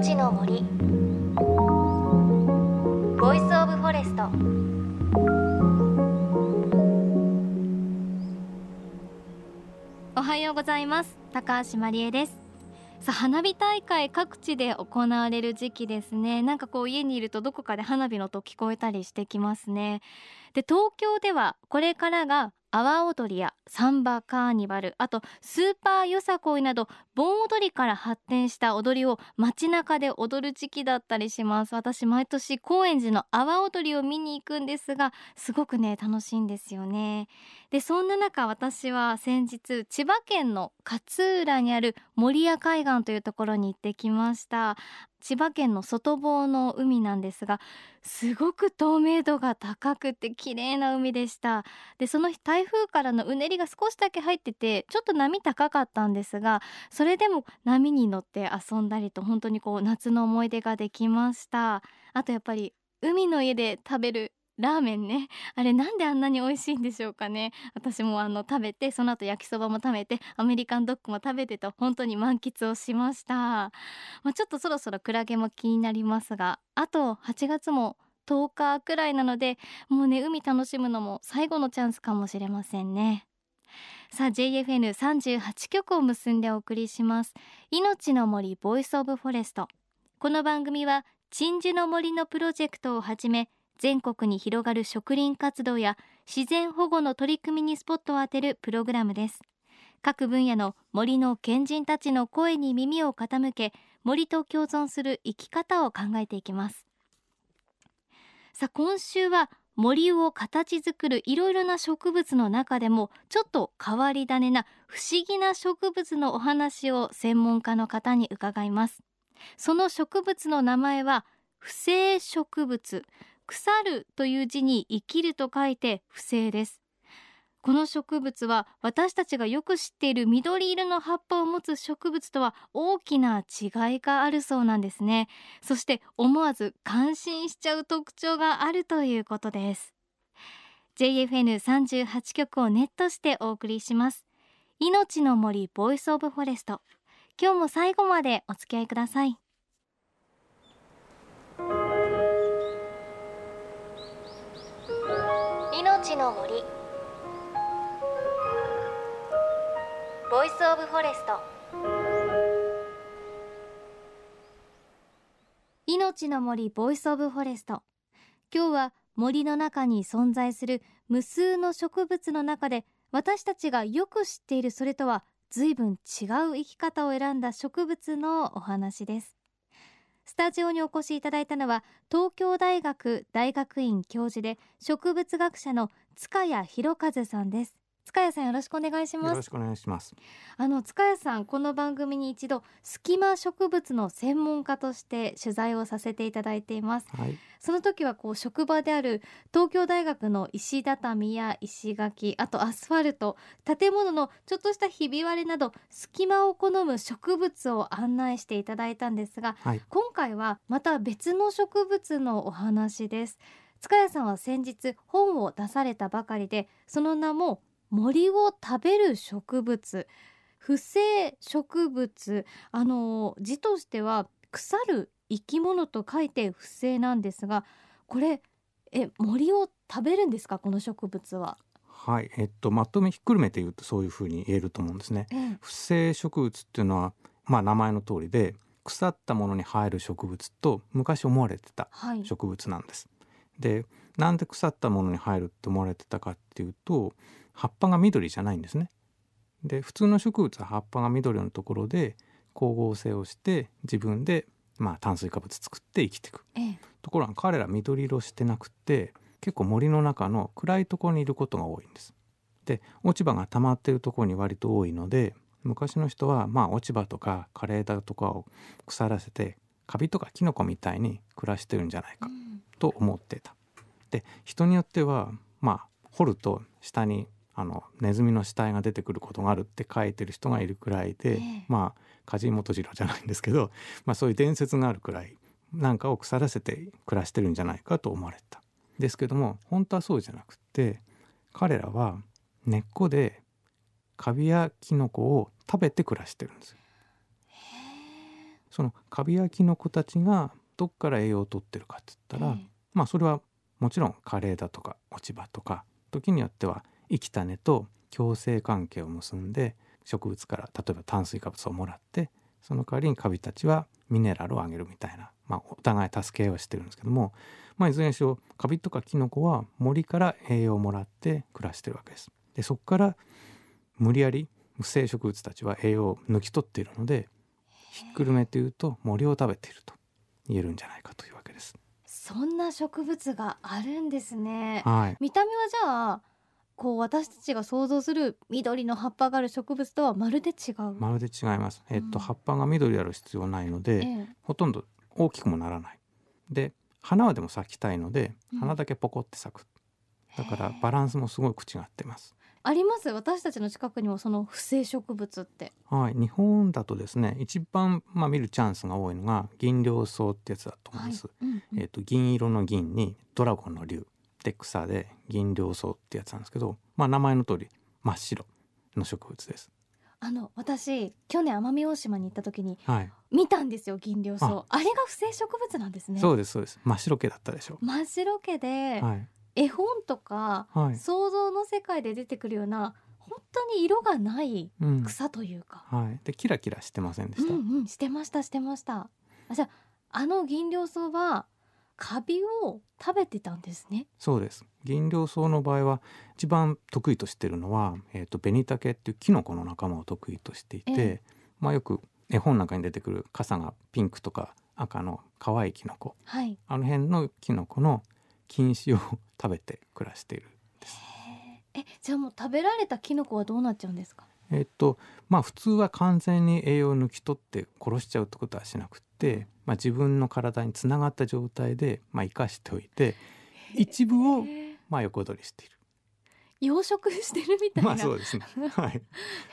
命の森。 Voice of Forest。おはようございます。高橋万里恵です。さあ花火大会各地で行われる時期ですね。なんかこう家にいるとどこかで花火の音聞こえたりしてきますね。で東京ではこれからが阿波踊りやサンバカーニバルあとスーパーよさこいなど盆踊りから発展した踊りを街中で踊る時期だったりします。私毎年高円寺の阿波踊りを見に行くんですがすごくね楽しいんですよね。でそんな中私は先日千葉県の勝浦にある守谷海岸というところに行ってきました。千葉県の外房の海なんですがすごく透明度が高くて綺麗な海でした。でその日台風からのうねりが少しだけ入っててちょっと波高かったんですがそれでも波に乗って遊んだりと本当にこう夏の思い出ができました。あとやっぱり海の家で食べるラーメンね。あれなんであんなに美味しいんでしょうかね。私もあの食べてその後焼きそばも食べてアメリカンドッグも食べてと本当に満喫をしました、まあ、ちょっとそろそろクラゲも気になりますがあと8月も10日くらいなのでもうね海楽しむのも最後のチャンスかもしれませんね。さあ JFN38 曲を結んでお送りします。命の森 Voice of Forest。この番組は鎮守の森のプロジェクトをはじめ全国に広がる植林活動や自然保護の取り組みにスポットを当てるプログラムです。各分野の森の賢人たちの声に耳を傾け森と共存する生き方を考えていきます。さあ今週は森を形作るいろいろな植物の中でもちょっと変わり種な不思議な植物のお話を専門家の方に伺います。その植物の名前は不生植物。腐るという字に生きると書いて不正です。この植物は私たちがよく知っている緑色の葉っぱを持つ植物とは大きな違いがあるそうなんですね。そして思わず感心しちゃう特徴があるということです。JFN38 曲をネットしてお送りします。命の森 Voice of Forest。今日も最後までお付き合いください。森。 Voice of Forest命の森 Voice of Forest 今日は森の中に存在する無数の植物の中で私たちがよく知っているそれとは随分違う生き方を選んだ植物のお話です。スタジオにお越しいただいたのは東京大学大学院教授で植物学者の塚谷裕一さんです。塚谷さんよろしくお願いします。よろしくお願いします。あの塚谷さんこの番組に一度隙間植物の専門家として取材をさせていただいています、はい、その時はこう職場である東京大学の石畳や石垣あとアスファルト建物のちょっとしたひび割れなど隙間を好む植物を案内していただいたんですが、はい、今回はまた別の植物のお話です。塚谷さんは先日本を出されたばかりでその名も森を食べる植物。不生植物。あの字としては腐る生き物と書いて不生なんですがこれえ森を食べるんですか？この植物は。はい。えっとまとめひっくるめて言うとそういうふうに言えると思うんですね、ええ、不生植物っていうのはまあ名前の通りで腐ったものに生える植物と昔思われてた植物なんです、はい、でなんで腐ったものに生えるって思われてたかっていうと葉っぱが緑じゃないんですね。で普通の植物は葉っぱが緑のところで光合成をして自分でまあ炭水化物作って生きていく、ええ、ところが彼ら緑色してなくて結構森の中の暗いところにいることが多いんです。で落ち葉が溜まっているところに割と多いので昔の人はまあ落ち葉とか枯れ枝とかを腐らせてカビとかキノコみたいに暮らしてるんじゃないかと思ってた。で人によってはまあ掘ると下にあのネズミの死体が出てくることがあるって書いてる人がいるくらいで、ええまあ梶本次郎じゃないんですけど、まあ、そういう伝説があるくらいなんかを腐らせて暮らしてるんじゃないかと思われた。ですけども本当はそうじゃなくって彼らは根っこでカビやキノコを食べて暮らしてるんですよ。そのカビやキノコたちがどっから栄養を取ってるかって言ったら、えまあそれはもちろんカレーだとか落ち葉とか時によっては生きた根と共生関係を結んで植物から例えば炭水化物をもらってその代わりにカビたちはミネラルをあげるみたいな、まあ、お互い助け合いをしてるんですけども、まあ、いずれにしろカビとかキノコは森から栄養をもらって暮らしてるわけです。でそこから無理やり無生植物たちは栄養を抜き取っているのでひっくるめて言うと森を食べていると言えるんじゃないかというわけです。そんな植物があるんですねはい、見た目はじゃあこう私たちが想像する緑の葉っぱがある植物とはまるで違う、まるで違います。えっと、うん葉っぱが緑である必要ないので、ええほとんど大きくもならない。で、花はでも咲きたいのでうん、花だけポコって咲く。だからバランスもすごく違ってます。あります？私たちの近くにもその不生植物って。はい、日本だとですね、一番まあ見るチャンスが多いのが銀梁草ってやつだと思います。うんうん。えっと銀色の銀にドラゴンの竜で草で銀梁草ってやつなんですけど、まあ名前の通り真っ白の植物です。あの私去年奄美大島に行った時にはい、見たんですよ銀梁草。あ。あれが不生植物なんですね。そうですそうです。真っ白系だったでしょ真っ白けで、う。はい絵本とか、はい。想像の世界で出てくるような本当に色がないうん。草というか、はい。でキラキラしてませんでした？うんうんしてましたしてましたあじゃああの銀梁草はカビを食べてたんですね？そうです銀梁草の場合は一番得意としているのは、えー、とベニタケっていうキノコの仲間を得意としていて、ええまあ、よく絵本なんかに出てくる傘がピンクとか赤の可愛いキノコはいあの辺のキノコの菌糸を食べて暮らしている。えじゃあもう食べられたキノコはどうなっちゃうんですか？えっ、とまあ普通は完全に栄養を抜き取って殺しちゃうってことはしなくって、まあ、自分の体につながった状態で、まあ、生かしておいて一部を、まあ、横取りしている。養殖してるみたいな、まあそうですね。はい。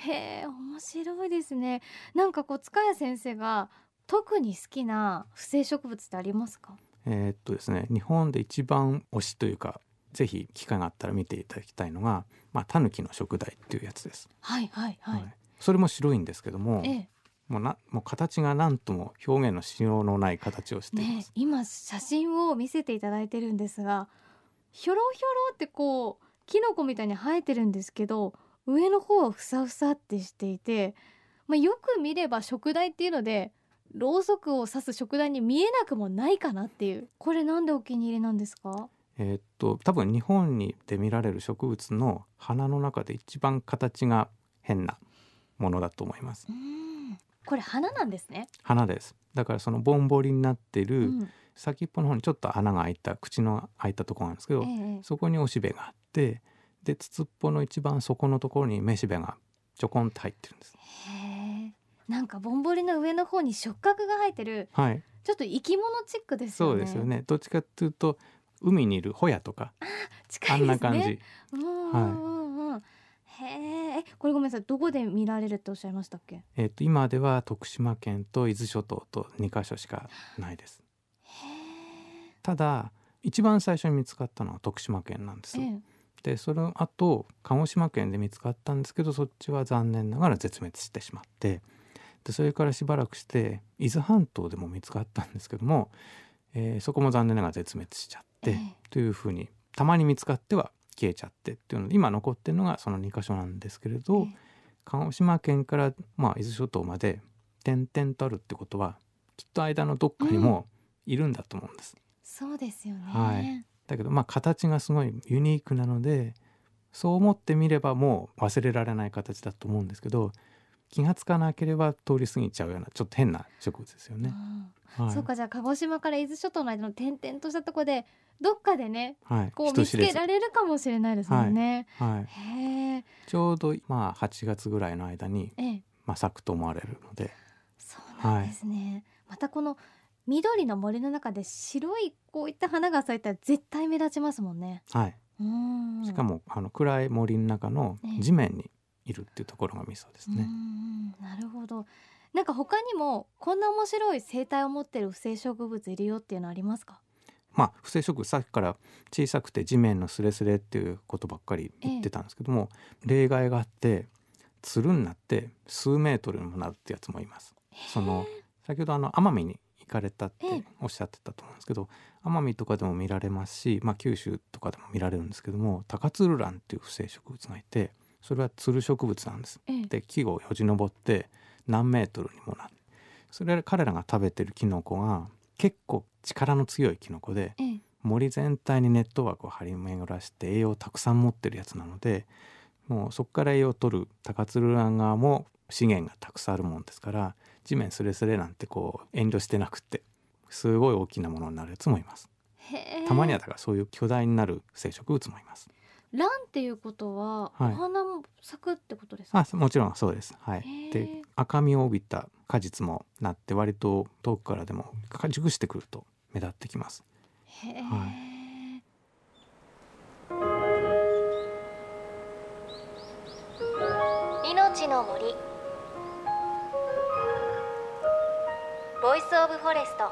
へえ面白いですねなんかこう塚谷先生が特に好きな不生植物ってありますか？えーっとですね日本で一番推しというかぜひ機会があったら見ていただきたいのがまあタヌキの食材っていうやつです、はいはいはい、それも白いんですけどもええ。もうなもう形が何とも表現のしようのない形をしています、ね今写真を見せていただいてるんですがひょろひょろってこうキノコみたいに生えてるんですけど上の方はふさふさってしていて、まあ、よく見れば食材っていうのでろうそくを刺す食材に見えなくもないかなっていう。これなんでお気に入りなんですか？えーっと多分日本にで見られる植物の花の中で一番形が変なものだと思います。うん。これ花なんですね、花です。だからそのぼんぼりになっていうるん。先っぽの方にちょっと穴が開いた口の開いたところなんですけど、ええそこにおしべがあってで筒っぽの一番底のところにめしべがちょこんと入ってるんです。へえなんかぼんぼりの上の方に触覚が生えてるはい、ちょっと生き物チックですよね。そうですよね。どっちかっていうと海にいるホヤとかあね。んな感じ。うんうんうんうん。へええこれごめんなさい。どこで見られるっておっしゃいましたっけ？えっ、と今では徳島県と伊豆諸島と2カ所しかないです。へただ一番最初に見つかったのは徳島県なんです。え。え。でその後鹿児島県で見つかったんですけどそっちは残念ながら絶滅してしまってでそれからしばらくして伊豆半島でも見つかったんですけども、えーそこも残念ながら絶滅しちゃって、ええ。というふうにたまに見つかっては消えちゃってっていうので今残ってるのがその2箇所なんですけれど、ええ。鹿児島県から、まあ、伊豆諸島まで点々とあるってことはきっと間のどっかにもいるんだと思うんです。そうですよね、はい。だけどまあ形がすごいユニークなのでそう思ってみればもう忘れられない形だと思うんですけど気がつかなければ通り過ぎちゃうようなちょっと変な植物ですよね。うんはい。そうかじゃあ鹿児島から伊豆諸島の間の点々としたところでどっかでねはい、こう見つけられるかもしれないですもんね、はい、ちょうどまあ8月ぐらいの間に、ええ。まあ、咲くと思われるので。そうなんですね、またこの緑の森の中で白いこういった花が咲いたら絶対目立ちますもんね。はい、うん。しかもあの暗い森の中のええ。地面にいるっていうところがミソですうね。んなるほどなんか他にもこんな面白い生態を持ってる不生植物いるよっていうのありますか？まあ不正植物さっきから小さくて地面のスレスレっていうことばっかり言ってたんですけども、例外があってつるになって数メートルにもなるってやつもいます。その先ほどあの奄美に行かれたってええおっしゃってたと思うんですけど奄美とかでも見られますし、まあ、九州とかでも見られるんですけどもタカツルランっていう不生植物がいてそれはつる植物なんです。ええ。で木をよじ登って何メートルにもなる。それ彼らが食べてるキノコが結構力の強いキノコでええ。森全体にネットワークを張り巡らして栄養をたくさん持ってるやつなのでもうそこから栄養を取る高鶴ラン側も資源がたくさんあるもんですから地面スレスレなんてこう遠慮してなくってすごい大きなものになるやつもいます。たまにはだからそういう巨大になる生植物もいますランっていうことは、はい。お花も咲くってことですか？あもちろんそうです。はい。で赤みを帯びた果実もなって割と遠くからでも熟してくると目立ってきます。へえ、は命の森。 Voice of Forest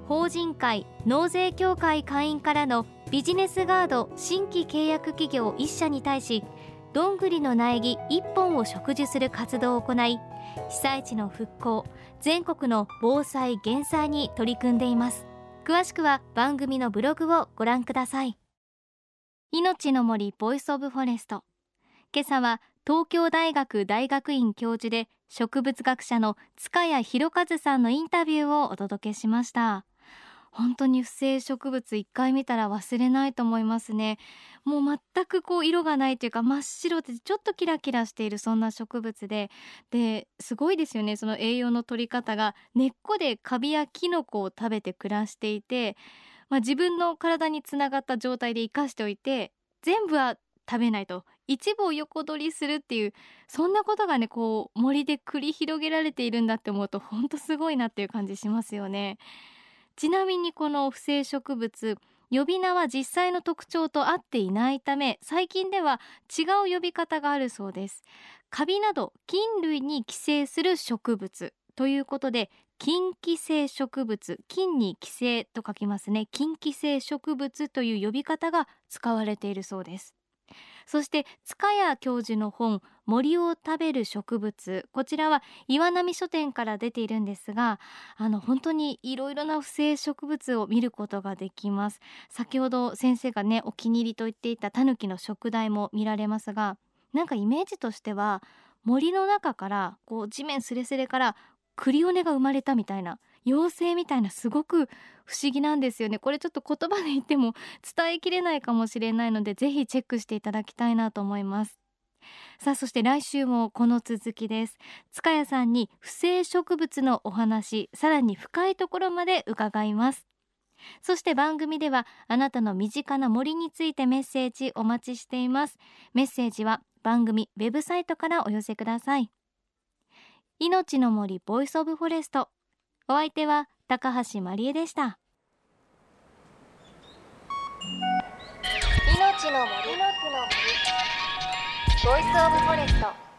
法人会納税協会会員からのビジネスガード新規契約企業1社に対しどんぐりの苗木1本を植樹する活動を行い被災地の復興全国の防災減災に取り組んでいます。詳しくは番組のブログをご覧ください。命の森 Voice of Forest。今朝は東京大学大学院教授で植物学者の塚谷裕一さんのインタビューをお届けしました。本当に不正植物一回見たら忘れないと思いますね。もう全くこう色がないというか真っ白でちょっとキラキラしているそんな植物で。ですごいですよね。その栄養の取り方が根っこでカビやキノコを食べて暮らしていて、まあ、自分の体につながった状態で生かしておいて全部は食べないと。一部を横取りするっていうそんなことがねこう森で繰り広げられているんだって思うとほんとすごいなっていう感じしますよね。ちなみにこの不正植物呼び名は実際の特徴と合っていないため最近では違う呼び方があるそうです。カビなど菌類に寄生する植物ということで菌寄生植物菌に寄生と書きますね。菌寄生植物という呼び方が使われているそうです。そして塚谷教授の本森を食べる植物こちらは岩波書店から出ているんですがあの本当にいろいろな不正植物を見ることができます。先ほど先生がねお気に入りと言っていたタヌキの食材も見られますがなんかイメージとしては森の中からこう地面すれすれからクリオネが生まれたみたいな妖精みたいなすごく不思議なんですよね。これちょっと言葉で言っても伝えきれないかもしれないのでぜひチェックしていただきたいなと思います。さあそして来週もこの続きです。塚谷さんに腐生植物のお話さらに深いところまで伺います。そして番組ではあなたの身近な森についてメッセージお待ちしています。メッセージは番組ウェブサイトからお寄せください。命の森 Voice of Forest。お相手は高橋まりえでした。命の森。ボイスオブフォレスト。